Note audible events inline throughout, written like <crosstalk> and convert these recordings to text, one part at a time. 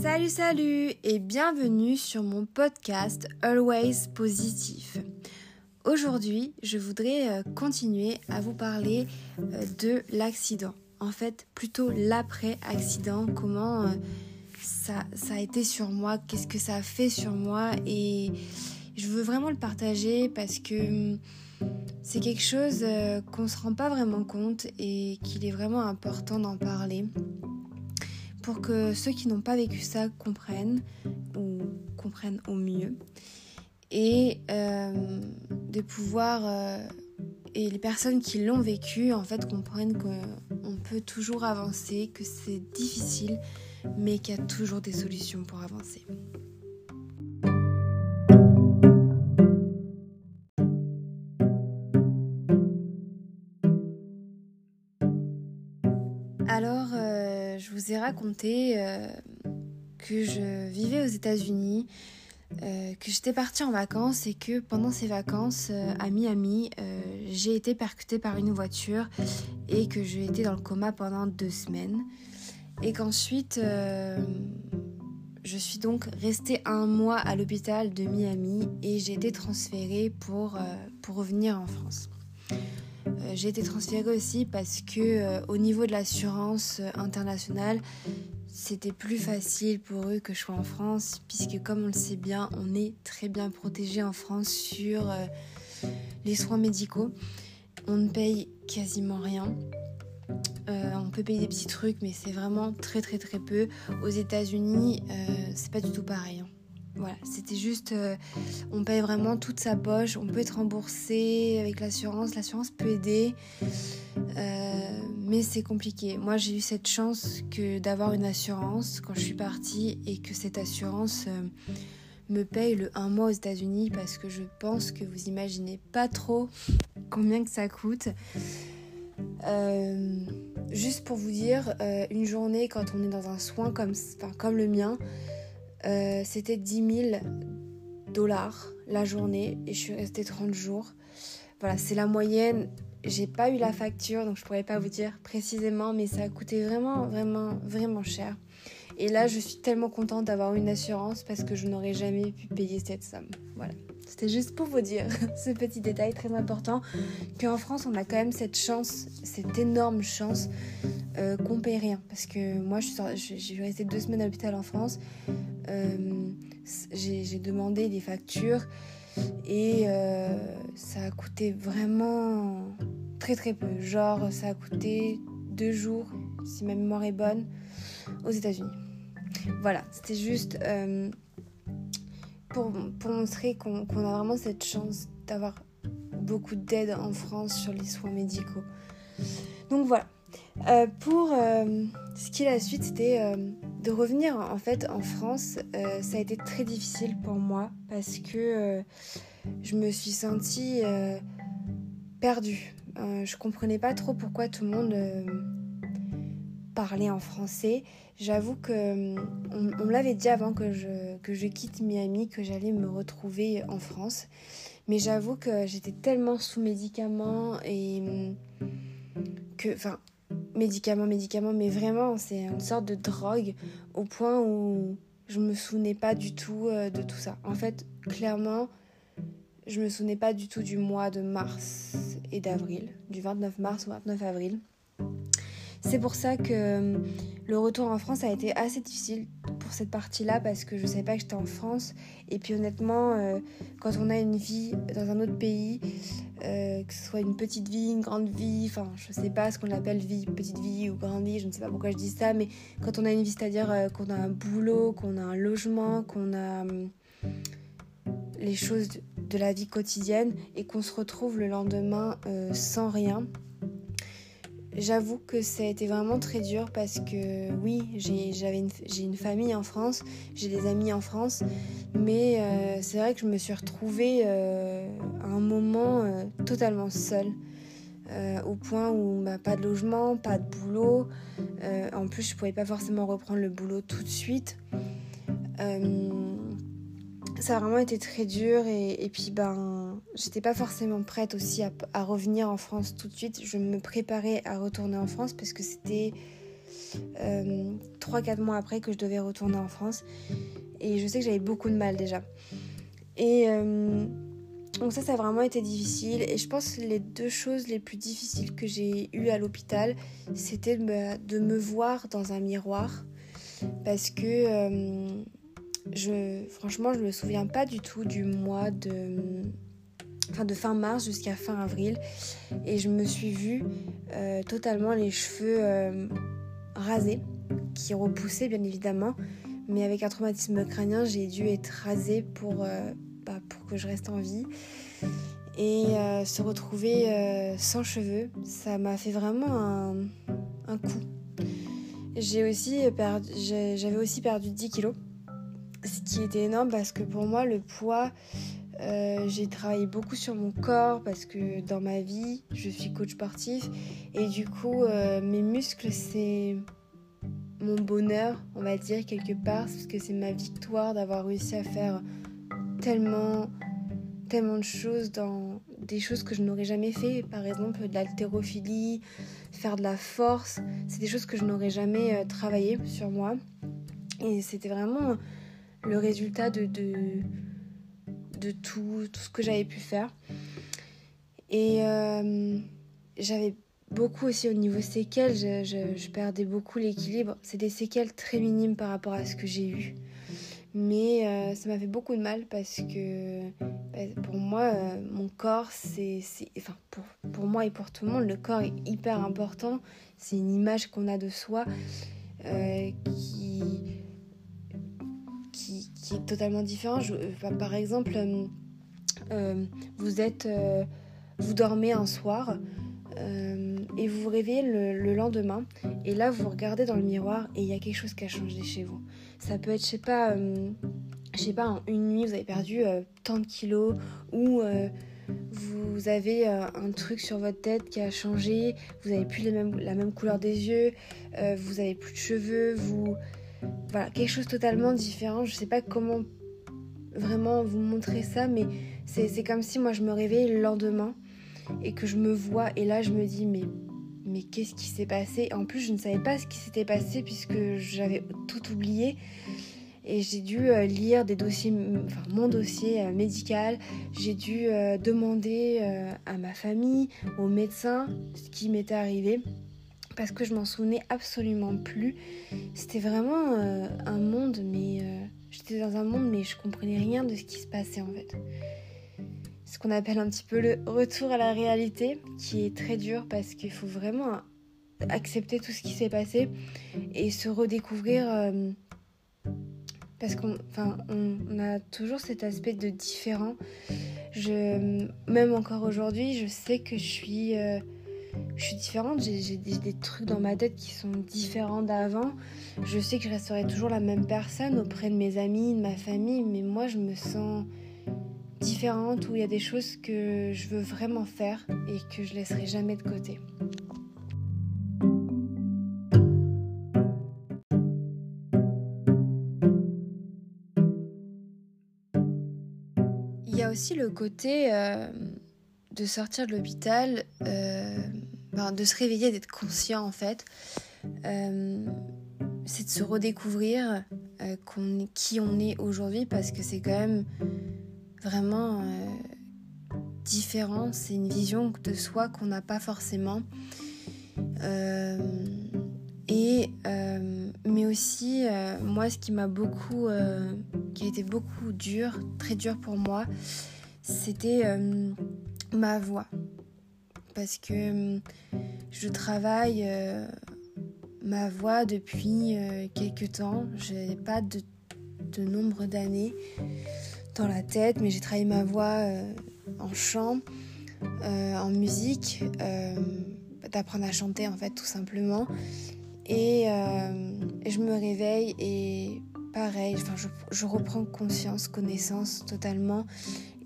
Salut salut et bienvenue sur mon podcast Always Positif. Aujourd'hui, je voudrais euh, continuer à vous parler euh, de l'accident. En fait, plutôt l'après-accident, comment euh, ça, ça a été sur moi, qu'est-ce que ça a fait sur moi et je veux vraiment le partager parce que hum, c'est quelque chose qu'on ne se rend pas vraiment compte et qu'il est vraiment important d'en parler pour que ceux qui n'ont pas vécu ça comprennent ou comprennent au mieux et euh, de pouvoir euh, et les personnes qui l'ont vécu en fait comprennent qu'on peut toujours avancer, que c'est difficile mais qu'il y a toujours des solutions pour avancer. Vous ai raconté euh, que je vivais aux États-Unis, euh, que j'étais partie en vacances et que pendant ces vacances à Miami, j'ai été percutée par une voiture et que j'ai été dans le coma pendant deux semaines. Et qu'ensuite, je suis donc restée un mois à l'hôpital de Miami et j'ai été transférée pour, pour revenir en France. Euh, j'ai été transférée aussi parce que euh, au niveau de l'assurance euh, internationale, c'était plus facile pour eux que je sois en France, puisque comme on le sait bien, on est très bien protégé en France sur les soins médicaux. On ne paye quasiment rien. on peut payer des petits trucs, mais c'est vraiment très très très peu. Aux États-Unis, c'est pas du tout pareil. Hein. Voilà, c'était juste, euh, on paye vraiment toute sa poche, on peut être remboursé avec l'assurance, l'assurance peut aider, euh, mais c'est compliqué. Moi j'ai eu cette chance que d'avoir une assurance quand je suis partie et que cette assurance euh, me paye le un mois aux États-Unis parce que je pense que vous imaginez pas trop combien que ça coûte. juste pour vous dire, une journée quand on est dans un soin comme le mien, euh, c'était 10 000 dollars la journée et je suis restée 30 jours. Voilà, c'est la moyenne. J'ai pas eu la facture donc je pourrais pas vous dire précisément, mais ça a coûté vraiment, vraiment, vraiment cher. Et là, je suis tellement contente d'avoir une assurance parce que je n'aurais jamais pu payer cette somme. Voilà. C'était juste pour vous dire <laughs> ce petit détail très important qu'en France, on a quand même cette chance, cette énorme chance euh, qu'on paye rien. Parce que moi, j'ai resté deux semaines à l'hôpital en France. Euh, j'ai demandé des factures et euh, ça a coûté vraiment très très peu. Genre, ça a coûté deux jours, si ma mémoire est bonne, aux États-Unis. Voilà, c'était juste euh, pour, pour, montrer qu'on a vraiment cette chance d'avoir beaucoup d'aide en France sur les soins médicaux. Donc voilà. Euh, pour euh, ce qui est la suite, c'était de revenir en fait en France. ça a été très difficile pour moi parce que je me suis sentie perdue. je comprenais pas trop pourquoi tout le monde parler en français. J'avoue que on, me l'avait dit avant que je, que je quitte Miami que j'allais me retrouver en France. Mais j'avoue que j'étais tellement sous médicaments et que, enfin, médicaments, médicaments, mais vraiment, c'est une sorte de drogue au point où je me souvenais pas du tout euh, de tout ça. En fait, clairement, je me souvenais pas du tout du mois de mars et d'avril, du 29 mars au 29 avril. C'est pour ça que euh, le retour en France a été assez difficile pour cette partie-là parce que je savais pas que j'étais en France. Et puis honnêtement, euh, quand on a une vie dans un autre pays, euh, que ce soit une petite vie, une grande vie, enfin je sais pas ce qu'on appelle vie, petite vie ou grande vie, je ne sais pas pourquoi je dis ça, mais quand on a une vie, c'est-à-dire qu'on a un boulot, qu'on a un logement, qu'on a les choses de la vie quotidienne et qu'on se retrouve le lendemain sans rien J'avoue que ça a été vraiment très dur parce que oui, j'ai une, famille en France, j'ai des amis en France, mais euh, c'est vrai que je me suis retrouvée euh, à un moment euh, totalement seule, au point où bah, pas de logement, pas de boulot. en plus, je pouvais pas forcément reprendre le boulot tout de suite ça a vraiment été très dur et, puis ben j'étais pas forcément prête aussi à, revenir en France tout de suite. Je me préparais à retourner en France parce que c'était 3-4 mois après que je devais retourner en France. Et je sais que j'avais beaucoup de mal déjà. Et donc ça, ça a vraiment été difficile. Et je pense que les deux choses les plus difficiles que j'ai eues à l'hôpital, c'était de me, voir dans un miroir. Parce que, euh, je, franchement, je me souviens pas du tout du mois de, enfin, de fin mars jusqu'à fin avril. Et je me suis vue euh, totalement les cheveux euh, rasés, qui repoussaient bien évidemment. Mais avec un traumatisme crânien, j'ai dû être rasée pour pour que je reste en vie. Et euh, se retrouver euh, sans cheveux, ça m'a fait vraiment un, coup. J'ai aussi perdu, j'avais aussi perdu 10 kilos, ce qui était énorme parce que pour moi le poids, euh, j'ai travaillé beaucoup sur mon corps parce que dans ma vie, je suis coach sportif et du coup, mes muscles, c'est mon bonheur, on va dire quelque part, parce que c'est ma victoire d'avoir réussi à faire tellement, tellement de choses dans des choses que je n'aurais jamais fait. Par exemple, de l'haltérophilie, faire de la force. C'est des choses que je n'aurais jamais euh, travaillé sur moi. Et c'était vraiment le résultat de, tout, tout ce que j'avais pu faire. Et euh, j'avais beaucoup aussi au niveau séquelles, je, je perdais beaucoup l'équilibre. C'est des séquelles très minimes par rapport à ce que j'ai eu. Mais euh, ça m'a fait beaucoup de mal parce que bah, pour moi, euh, mon corps, c'est. Enfin, pour, pour, moi et pour tout le monde, le corps est hyper important. C'est une image qu'on a de soi qui, qui, est totalement différente. par exemple, vous êtes. vous dormez un soir. et vous vous réveillez le, le, lendemain et là vous regardez dans le miroir et il y a quelque chose qui a changé chez vous. Ça peut être, je sais pas, euh, je sais pas, une nuit, vous avez perdu euh, tant de kilos ou euh, vous avez un truc sur votre tête qui a changé, vous avez plus la même couleur des yeux, vous avez plus de cheveux, vous. Voilà, quelque chose totalement différent. Je sais pas comment vraiment vous montrer ça, mais c'est comme si moi je me réveille le lendemain et que je me vois et là je me dis mais mais qu'est-ce qui s'est passé? En plus, je ne savais pas ce qui s'était passé puisque j'avais tout oublié. Et j'ai dû euh, lire des dossiers, enfin mon dossier euh, médical. J'ai dû euh, demander à ma famille, aux médecins, ce qui m'était arrivé. Parce que je m'en souvenais absolument plus. C'était vraiment un monde, mais j'étais dans un monde, mais je comprenais rien de ce qui se passait en fait ce qu'on appelle un petit peu le retour à la réalité, qui est très dur parce qu'il faut vraiment accepter tout ce qui s'est passé et se redécouvrir. Euh, parce qu'on on, a toujours cet aspect de différent. Je, même encore aujourd'hui, je sais que je suis, euh, je suis différente. J'ai des, trucs dans ma tête qui sont différents d'avant. Je sais que je resterai toujours la même personne auprès de mes amis, de ma famille, mais moi, je me sens différentes où il y a des choses que je veux vraiment faire et que je laisserai jamais de côté. Il y a aussi le côté euh, de sortir de l'hôpital, euh, de se réveiller, d'être conscient en fait. Euh, c'est de se redécouvrir qui on est aujourd'hui parce que c'est quand même vraiment euh, différente. C'est une vision de soi qu'on n'a pas forcément. Euh, et euh, mais aussi moi ce qui m'a beaucoup qui a été beaucoup dur très dur pour moi c'était ma voix parce que je travaille ma voix depuis quelques temps je n'ai pas de, nombre d'années dans la tête, mais j'ai travaillé ma voix euh, en chant, euh, en musique, euh, d'apprendre à chanter en fait tout simplement. Et, je me réveille et pareil, enfin, je, reprends conscience, connaissance totalement.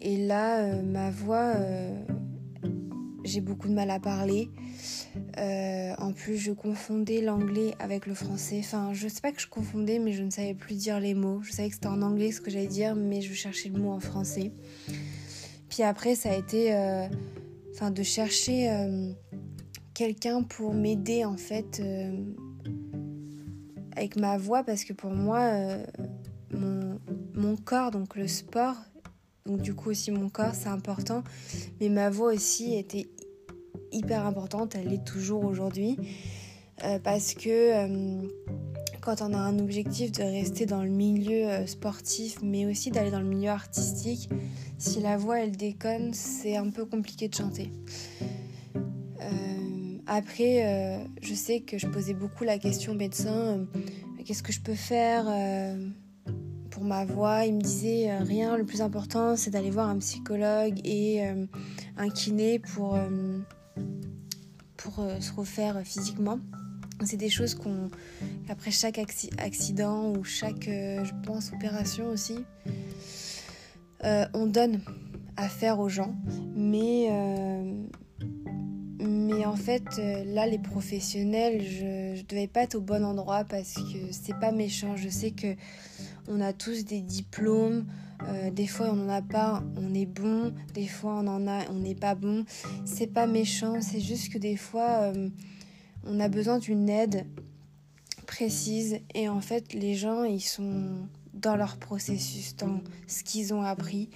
Et là, ma voix, j'ai beaucoup de mal à parler. Euh, en plus, je confondais l'anglais avec le français. Enfin, je sais pas que je confondais, mais je ne savais plus dire les mots. Je savais que c'était en anglais ce que j'allais dire, mais je cherchais le mot en français. Puis après, ça a été, euh, enfin, de chercher euh, quelqu'un pour m'aider en fait avec ma voix parce que pour moi, euh, mon, corps, donc le sport, donc du coup aussi mon corps, c'est important, mais ma voix aussi était hyper importante, elle l'est toujours aujourd'hui, euh, parce que euh, quand on a un objectif de rester dans le milieu sportif, mais aussi d'aller dans le milieu artistique, si la voix elle déconne, c'est un peu compliqué de chanter. Après, euh, je sais que je posais beaucoup la question au médecin euh, qu'est-ce que je peux faire euh, ma voix Il me disait rien, le plus important c'est d'aller voir un psychologue et un kiné pour, pour se refaire physiquement. C'est des choses qu'on, après chaque accident ou chaque, je pense, opération aussi, on donne à faire aux gens. Mais mais en fait, euh, là, les professionnels, je, ne devais pas être au bon endroit parce que c'est pas méchant. Je sais que on a tous des diplômes. Euh, des fois, on n'en a pas, on est bon. Des fois, on en a, on n'est pas bon. C'est pas méchant. C'est juste que des fois, euh, on a besoin d'une aide précise. Et en fait, les gens, ils sont dans leur processus, dans ce qu'ils ont appris.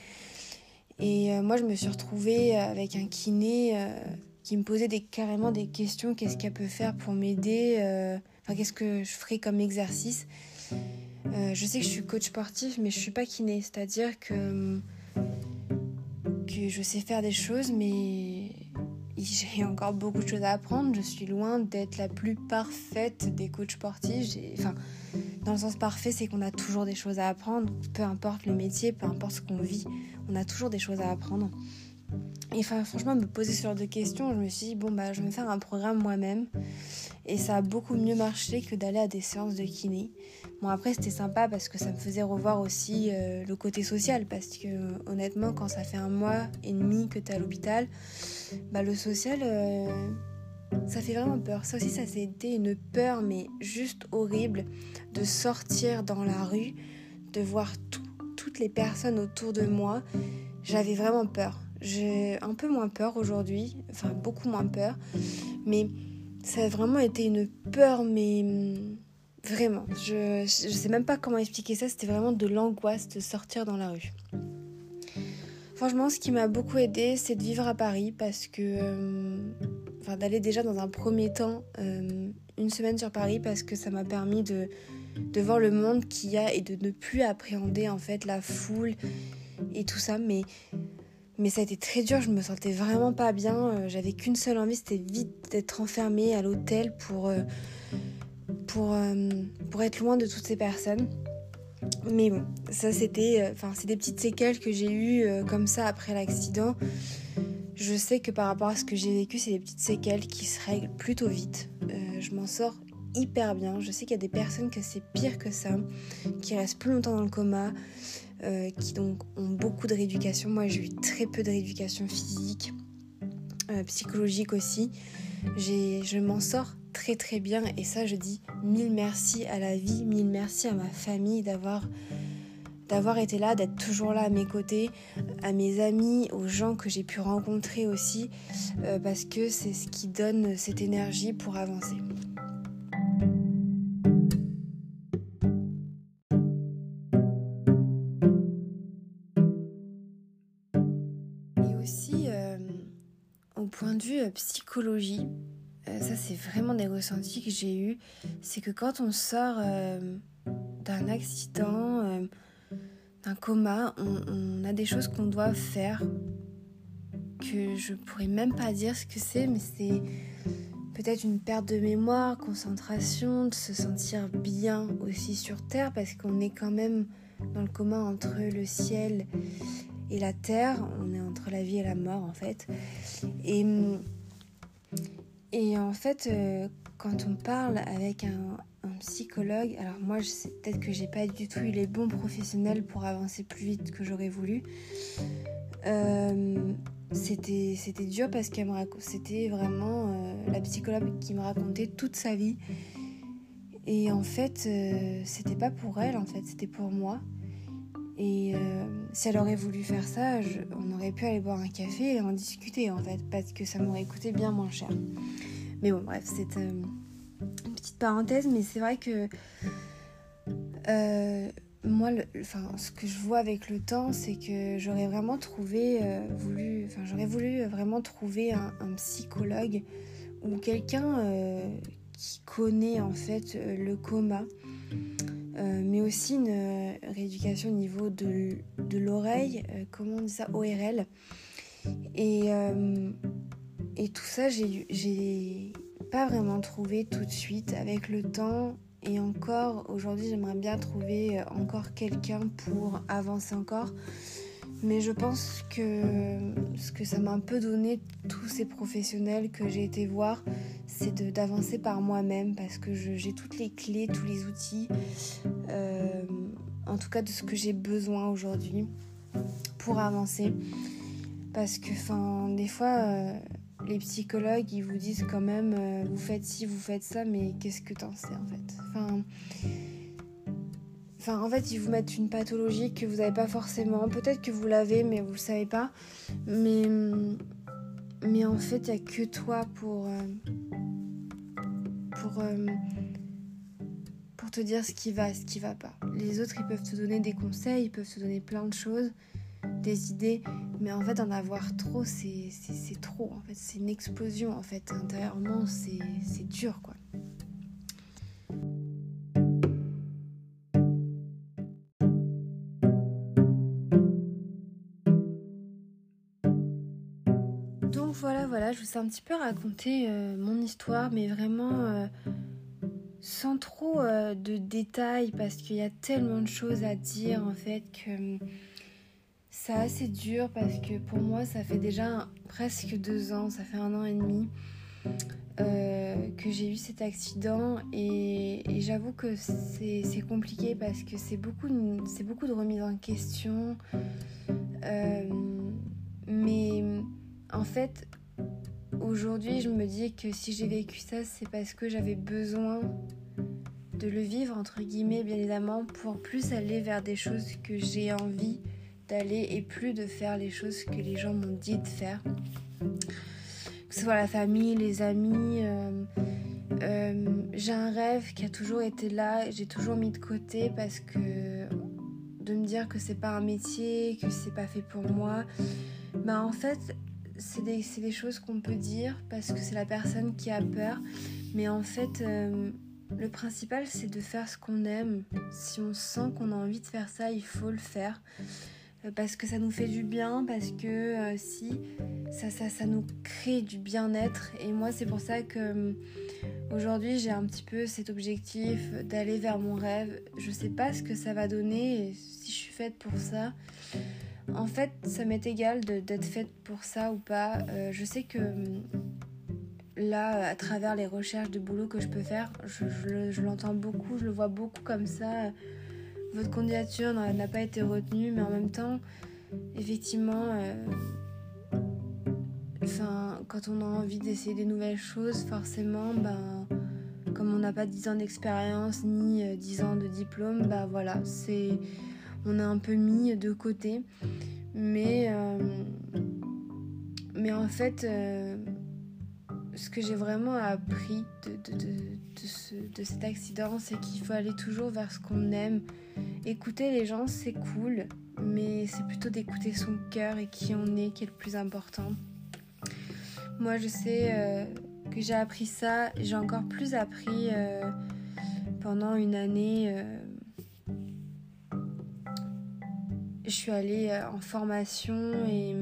Et moi, je me suis retrouvée avec un kiné qui me posait des, carrément des questions. Qu'est-ce qu'elle peut faire pour m'aider euh, Enfin, qu'est-ce que je ferais comme exercice? Euh, Je sais que je suis coach sportif, mais je suis pas kiné. C'est-à-dire que, que je sais faire des choses, mais j'ai encore beaucoup de choses à apprendre. Je suis loin d'être la plus parfaite des coachs sportifs. Enfin, dans le sens parfait, c'est qu'on a toujours des choses à apprendre. Peu importe le métier, peu importe ce qu'on vit, on a toujours des choses à apprendre. Et enfin, franchement, me poser ce genre de questions, je me suis dit, bon, bah, je vais me faire un programme moi-même. Et ça a beaucoup mieux marché que d'aller à des séances de kiné. Bon, après, c'était sympa parce que ça me faisait revoir aussi euh, le côté social. Parce que, honnêtement, quand ça fait un mois et demi que tu es à l'hôpital, bah, le social, euh, ça fait vraiment peur. Ça aussi, ça été une peur, mais juste horrible, de sortir dans la rue, de voir toutes les personnes autour de moi. J'avais vraiment peur. J'ai un peu moins peur aujourd'hui, enfin beaucoup moins peur, mais ça a vraiment été une peur, mais hum, vraiment, je, ne sais même pas comment expliquer ça, c'était vraiment de l'angoisse de sortir dans la rue. Franchement, ce qui m'a beaucoup aidé, c'est de vivre à Paris parce que. Hum, enfin, d'aller déjà dans un premier temps hum, une semaine sur Paris parce que ça m'a permis de, de voir le monde qu'il y a et de ne plus appréhender en fait la foule et tout ça. Mais mais ça a été très dur, je me sentais vraiment pas bien. Euh, j'avais qu'une seule envie, c'était vite d'être enfermée à l'hôtel pour, euh, pour, euh, pour être loin de toutes ces personnes. Mais bon, ça c'était. Enfin, c'est des petites séquelles que j'ai eues comme ça après l'accident. Je sais que par rapport à ce que j'ai vécu, c'est des petites séquelles qui se règlent plutôt vite. je m'en sors hyper bien. Je sais qu'il y a des personnes que c'est pire que ça, qui restent plus longtemps dans le coma. Euh, qui donc ont beaucoup de rééducation. Moi, j'ai eu très peu de rééducation physique, euh, psychologique aussi. Je m'en sors très très bien et ça, je dis mille merci à la vie, mille merci à ma famille d'avoir d'avoir été là, d'être toujours là à mes côtés, à mes amis, aux gens que j'ai pu rencontrer aussi, euh, parce que c'est ce qui donne cette énergie pour avancer. point de vue euh, psychologie, euh, ça c'est vraiment des ressentis que j'ai eus, c'est que quand on sort euh, d'un accident, d'un coma, on, a des choses qu'on doit faire que je pourrais même pas dire ce que c'est, mais c'est peut-être une perte de mémoire, concentration, de se sentir bien aussi sur Terre, parce qu'on est quand même dans le coma entre le ciel et la terre, on est entre la vie et la mort en fait. Et, et en fait, euh, quand on parle avec un, psychologue, alors moi peut-être que j'ai pas du tout eu les bons professionnels pour avancer plus vite que j'aurais voulu. Euh, c'était dur parce qu'elle me c'était vraiment euh, la psychologue qui me racontait toute sa vie et en fait c'était pas pour elle en fait c'était pour moi et euh, si elle aurait voulu faire ça, on aurait pu aller boire un café et en discuter en fait, parce que ça m'aurait coûté bien moins cher. Mais bon, bref, c'est euh, une petite parenthèse, mais c'est vrai que moi, enfin, ce que je vois avec le temps, c'est que j'aurais vraiment trouvé, voulu, enfin, j'aurais voulu vraiment trouver un, psychologue ou quelqu'un qui connaît en fait le coma, mais aussi une rééducation au niveau de, l'oreille, comment on dit ça, ORL. Et, et tout ça, j'ai pas vraiment trouvé tout de suite. Avec le temps, et encore, aujourd'hui, j'aimerais bien trouver euh, encore quelqu'un pour avancer encore. Mais je pense que ce que ça m'a un peu donné, tous ces professionnels que j'ai été voir, c'est d'avancer par moi-même parce que j'ai toutes les clés, tous les outils, euh, en tout cas de ce que j'ai besoin aujourd'hui pour avancer. Parce que, des fois, euh, les psychologues, ils vous disent quand même, euh, vous faites ci, vous faites ça, mais qu'est-ce que t'en sais en fait? Enfin, en fait, ils vous mettent une pathologie que vous n'avez pas forcément. Peut-être que vous l'avez, mais vous ne savez pas. Mais, mais en fait, il n'y a que toi pour, euh, pour, euh, pour te dire ce qui va, ce qui va pas. Les autres, ils peuvent te donner des conseils, ils peuvent te donner plein de choses des idées, mais en fait en avoir trop, c'est trop, en fait, c'est une explosion, en fait, intérieurement, c'est dur, quoi. Un petit peu raconté euh, mon histoire, mais vraiment euh, sans trop euh, de détails, parce qu'il y a tellement de choses à dire, en fait, que c'est assez dur parce que pour moi, ça fait déjà presque deux ans, ça fait un an et demi que j'ai eu cet accident et, j'avoue que c'est compliqué parce que c'est beaucoup, beaucoup de remise en question. Mais en fait, aujourd'hui, je me dis que si j'ai vécu ça, c'est parce que j'avais besoin de le vivre, entre guillemets, bien évidemment, pour plus aller vers des choses que j'ai envie d'aller et plus de faire les choses que les gens m'ont dit de faire. Que ce soit la famille, les amis. Euh, euh, j'ai un rêve qui a toujours été là, j'ai toujours mis de côté parce que de me dire que c'est pas un métier, que c'est pas fait pour moi, bah en fait c'est des, choses qu'on peut dire parce que c'est la personne qui a peur, mais en fait euh, le principal c'est de faire ce qu'on aime. Si on sent qu'on a envie de faire ça, il faut le faire. Euh, parce que ça nous fait du bien, parce que euh, si ça, nous crée du bien-être. Et moi, c'est pour ça que aujourd'hui, j'ai un petit peu cet objectif d'aller vers mon rêve. Je sais pas ce que ça va donner, si je suis faite pour ça. En fait, ça m'est égal d'être faite pour ça ou pas. je sais que là, à travers les recherches de boulot que je peux faire, je, l'entends beaucoup, je le vois beaucoup comme ça votre candidature n'a pas été retenue, mais en même temps, effectivement, euh, quand on a envie d'essayer des nouvelles choses, forcément, ben, comme on n'a pas 10 ans d'expérience ni 10 euh, ans de diplôme, bah voilà, c'est, on a un peu mis de côté. Mais, euh, en fait, ce que j'ai vraiment appris de, cet accident, c'est qu'il faut aller toujours vers ce qu'on aime. Écouter les gens, c'est cool, mais c'est plutôt d'écouter son cœur et qui on est qui est le plus important. Moi, je sais euh, que j'ai appris ça, j'ai encore plus appris euh, pendant une année. Je suis allée en formation et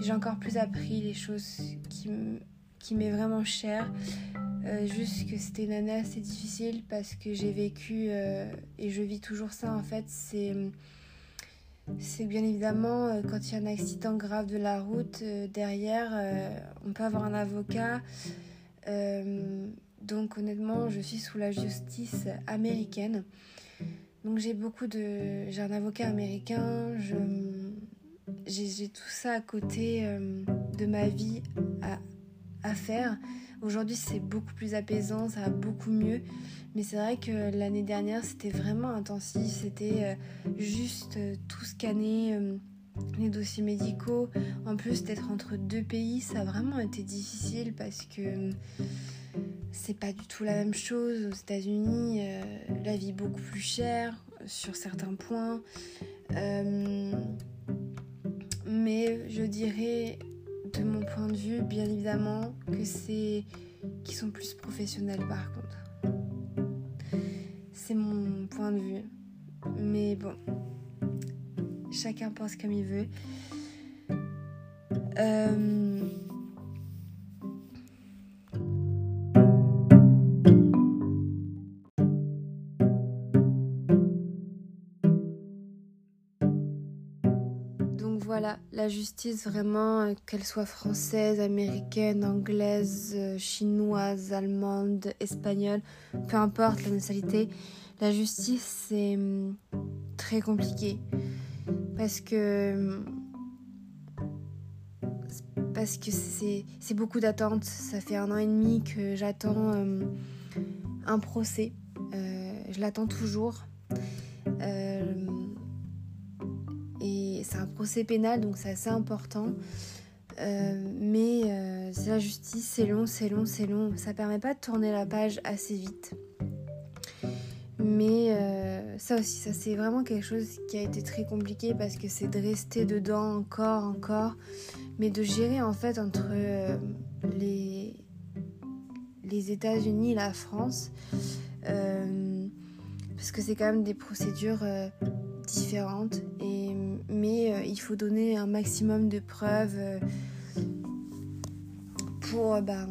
j'ai encore plus appris les choses qui me qui m'est vraiment cher. Euh, juste que c'était une année assez difficile parce que j'ai vécu euh, et je vis toujours ça en fait. C'est bien évidemment euh, quand il y a un accident grave de la route derrière, on peut avoir un avocat. donc honnêtement, je suis sous la justice américaine. Donc j'ai beaucoup de, j'ai un avocat américain. Je j'ai tout ça à côté de ma vie à à faire. Aujourd'hui, c'est beaucoup plus apaisant, ça va beaucoup mieux. Mais c'est vrai que l'année dernière, c'était vraiment intensif. C'était euh, juste euh, tout scanner, euh, les dossiers médicaux. En plus, d'être entre deux pays, ça a vraiment été difficile parce que c'est pas du tout la même chose. Aux États-Unis, la vie est beaucoup plus chère sur certains points. mais je dirais, de mon point de vue, bien évidemment, que c'est qui sont plus professionnels par contre. C'est mon point de vue. Mais bon, chacun pense comme il veut. Euh, la justice vraiment, euh, qu'elle soit française, américaine, anglaise, euh, chinoise, allemande, espagnole, peu importe la nationalité, la justice c'est hum, très compliqué parce que parce que c'est beaucoup d'attentes. Ça fait un an et demi que j'attends euh, un procès. Euh, je l'attends toujours. C'est un procès pénal, donc c'est assez important. mais c'est la justice, c'est long, c'est long, c'est long. Ça permet pas de tourner la page assez vite. Mais ça aussi, ça c'est vraiment quelque chose qui a été très compliqué parce que c'est de rester dedans encore, encore mais de gérer en fait entre euh, les, les États-Unis et la France, euh, parce que c'est quand même des procédures euh, différentes, et, mais il faut donner un maximum de preuves pour, bah,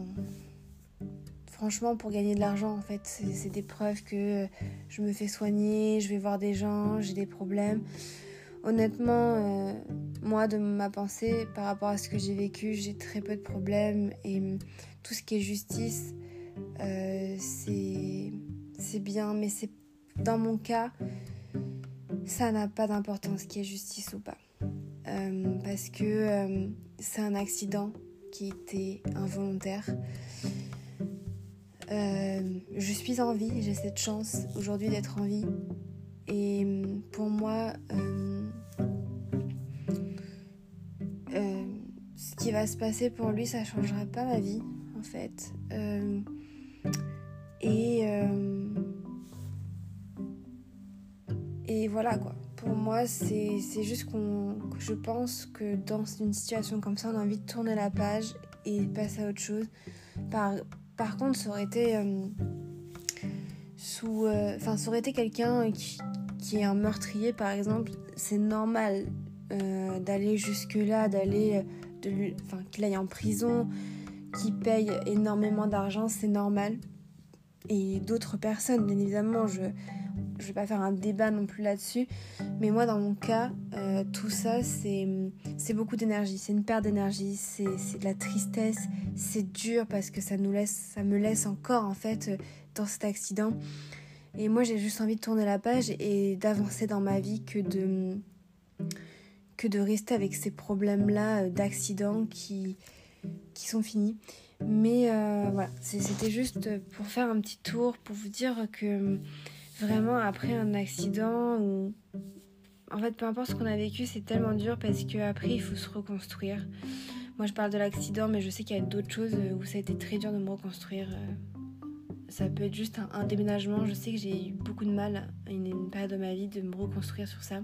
franchement, pour gagner de l'argent en fait. C'est des preuves que je me fais soigner, je vais voir des gens, j'ai des problèmes. Honnêtement, euh, moi, de ma pensée, par rapport à ce que j'ai vécu, j'ai très peu de problèmes et hum, tout ce qui est justice, euh, c'est bien, mais c'est dans mon cas, ça n'a pas d'importance qui est justice ou pas. Euh, parce que c'est un accident qui était involontaire. je suis en vie, j'ai cette chance aujourd'hui d'être en vie. Et hum, pour moi, euh, ce qui va se passer pour lui, ça changera pas ma vie, en fait. Et, et voilà quoi. Pour moi, c'est juste qu'on, que je pense que dans une situation comme ça, on a envie de tourner la page et passer à autre chose. Par, par contre, ça aurait été sous. Euh, enfin, ça aurait été quelqu'un qui, qui est un meurtrier, par exemple, c'est normal euh, d'aller jusque-là, d'aller. Euh, enfin, qu'il aille en prison, qu'il paye énormément d'argent, c'est normal. Et d'autres personnes, bien évidemment, je ne vais pas faire un débat non plus là-dessus, mais moi, dans mon cas, tout ça, c'est beaucoup d'énergie, c'est une perte d'énergie, c'est de la tristesse, c'est dur parce que ça, nous laisse, ça me laisse encore, en fait, dans cet accident. Et moi, j'ai juste envie de tourner la page et d'avancer dans ma vie que de, rester avec ces problèmes-là euh, d'accidents qui, sont finis. Mais euh, voilà, c'était juste pour faire un petit tour, pour vous dire que vraiment après un accident ou en fait peu importe ce qu'on a vécu, c'est tellement dur parce qu'après il faut se reconstruire. Moi je parle de l'accident, mais je sais qu'il y a d'autres choses où ça a été très dur de me reconstruire. Euh, ça peut être juste un, déménagement. Je sais que j'ai eu beaucoup de mal, une, une période de ma vie, de me reconstruire sur ça.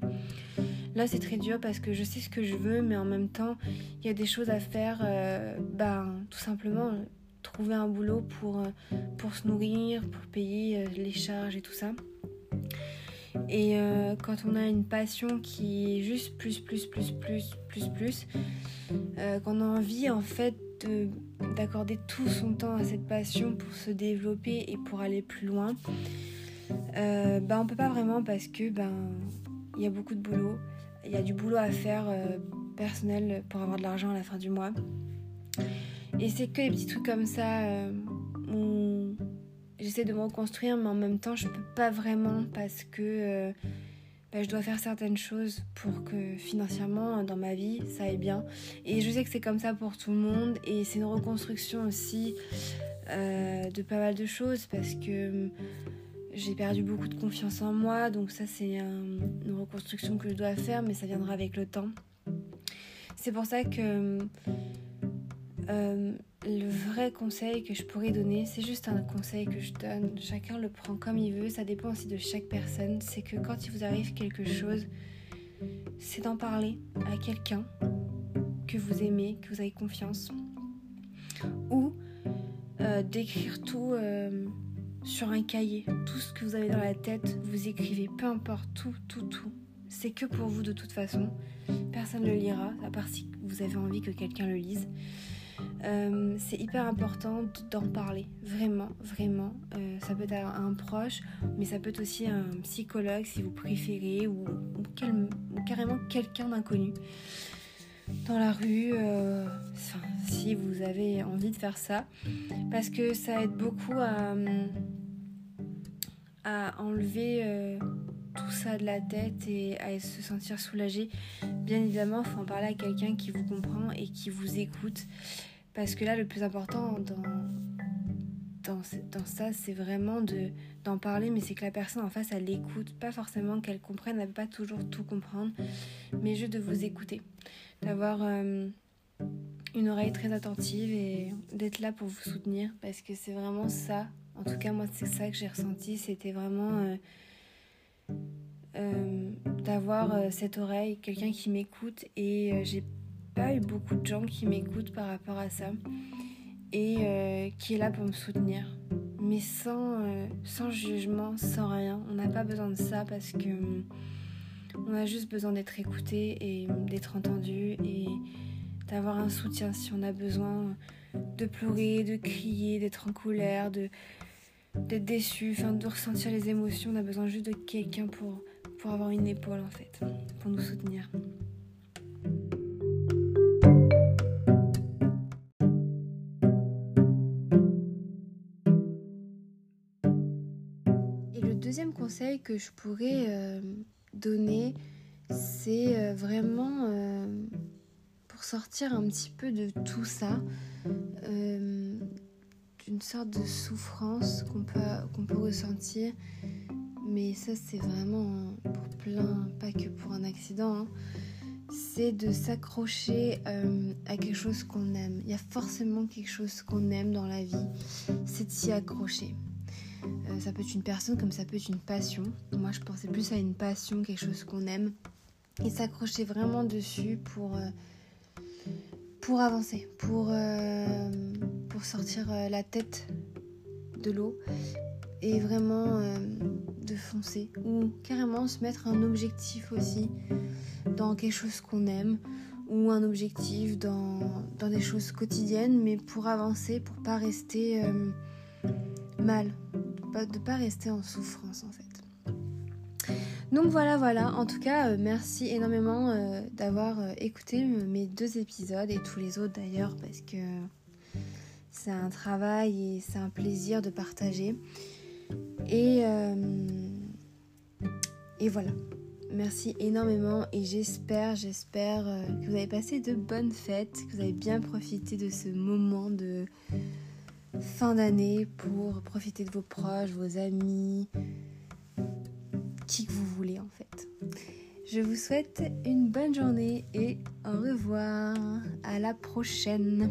Là, c'est très dur parce que je sais ce que je veux, mais en même temps, il y a des choses à faire. Euh, ben, tout simplement, trouver un boulot pour, euh, pour se nourrir, pour payer euh, les charges et tout ça. Et quand on a une passion qui est juste plus, plus, plus, plus, plus, plus, qu'on a envie en fait d'accorder tout son temps à cette passion pour se développer et pour aller plus loin, euh, ben on peut pas vraiment parce que ben il y a beaucoup de boulot, il y a du boulot à faire euh, personnel pour avoir de l'argent à la fin du mois. Et c'est que les petits trucs comme ça euh, où j'essaie de me reconstruire, mais en même temps je peux pas vraiment parce que euh, bah, je dois faire certaines choses pour que financièrement dans ma vie ça aille bien. Et je sais que c'est comme ça pour tout le monde et c'est une reconstruction aussi euh, de pas mal de choses parce que j'ai perdu beaucoup de confiance en moi donc ça c'est une reconstruction que je dois faire mais ça viendra avec le temps. C'est pour ça que hum, le vrai conseil que je pourrais donner, c'est juste un conseil que je donne. Chacun le prend comme il veut, ça dépend aussi de chaque personne. C'est que quand il vous arrive quelque chose, c'est d'en parler à quelqu'un que vous aimez, que vous avez confiance. Ou euh, d'écrire tout euh, sur un cahier. Tout ce que vous avez dans la tête, vous écrivez. Peu importe, tout, tout, tout. C'est que pour vous de toute façon. Personne ne le lira, à part si vous avez envie que quelqu'un le lise. Euh, c'est hyper important d'en parler, vraiment, vraiment. Euh, ça peut être un, proche, mais ça peut être aussi un psychologue si vous préférez, ou, carrément quelqu'un d'inconnu dans la rue, euh, si vous avez envie de faire ça, parce que ça aide beaucoup à, à enlever tout ça de la tête et à se sentir soulagé. Bien évidemment, il faut en parler à quelqu'un qui vous comprend et qui vous écoute. Parce que là, le plus important dans, dans, ça, c'est vraiment de, d'en parler, mais c'est que la personne en face, elle écoute. Pas forcément qu'elle comprenne, elle ne peut pas toujours tout comprendre, mais juste de vous écouter. D'avoir euh, une oreille très attentive et d'être là pour vous soutenir. Parce que c'est vraiment ça. En tout cas, moi, c'est ça que j'ai ressenti. C'était vraiment. Euh, euh, d'avoir cette oreille, quelqu'un qui m'écoute et j'ai beaucoup de gens qui m'écoutent par rapport à ça et euh, qui est là pour me soutenir. Mais sans, euh, sans jugement, sans rien. On n'a pas besoin de ça parce que mm, on a juste besoin d'être écouté et d'être entendu et d'avoir un soutien si on a besoin de pleurer, de crier, d'être en colère, de d'être déçu, enfin de ressentir les émotions. On a besoin juste de quelqu'un pour, pour avoir une épaule en fait, pour nous soutenir. Conseil que je pourrais euh, donner, c'est euh, vraiment euh, pour sortir un petit peu de tout ça, d'une sorte de souffrance qu'on peut, qu'on peut ressentir. Mais ça, c'est vraiment pour plein, pas que pour un accident. Hein. c'est de s'accrocher à quelque chose qu'on aime. Il y a forcément quelque chose qu'on aime dans la vie, c'est de s'y accrocher. Euh, ça peut être une personne comme ça peut être une passion. Moi, je pensais plus à une passion, quelque chose qu'on aime. Et s'accrocher vraiment dessus pour, euh, pour avancer, pour, euh, pour sortir la tête de l'eau et vraiment de foncer. Ou carrément se mettre un objectif aussi dans quelque chose qu'on aime ou un objectif dans, dans, des choses quotidiennes, mais pour avancer, pour pas rester mal, de ne pas rester en souffrance en fait. Donc voilà, voilà. En tout cas, euh, merci énormément euh, d'avoir euh, écouté mes deux épisodes et tous les autres d'ailleurs parce que c'est un travail et c'est un plaisir de partager. Et, et voilà. Merci énormément et j'espère, j'espère que vous avez passé de bonnes fêtes, que vous avez bien profité de ce moment de, fin d'année pour profiter de vos proches, vos amis, qui que vous voulez en fait. Je vous souhaite une bonne journée et au revoir. À la prochaine.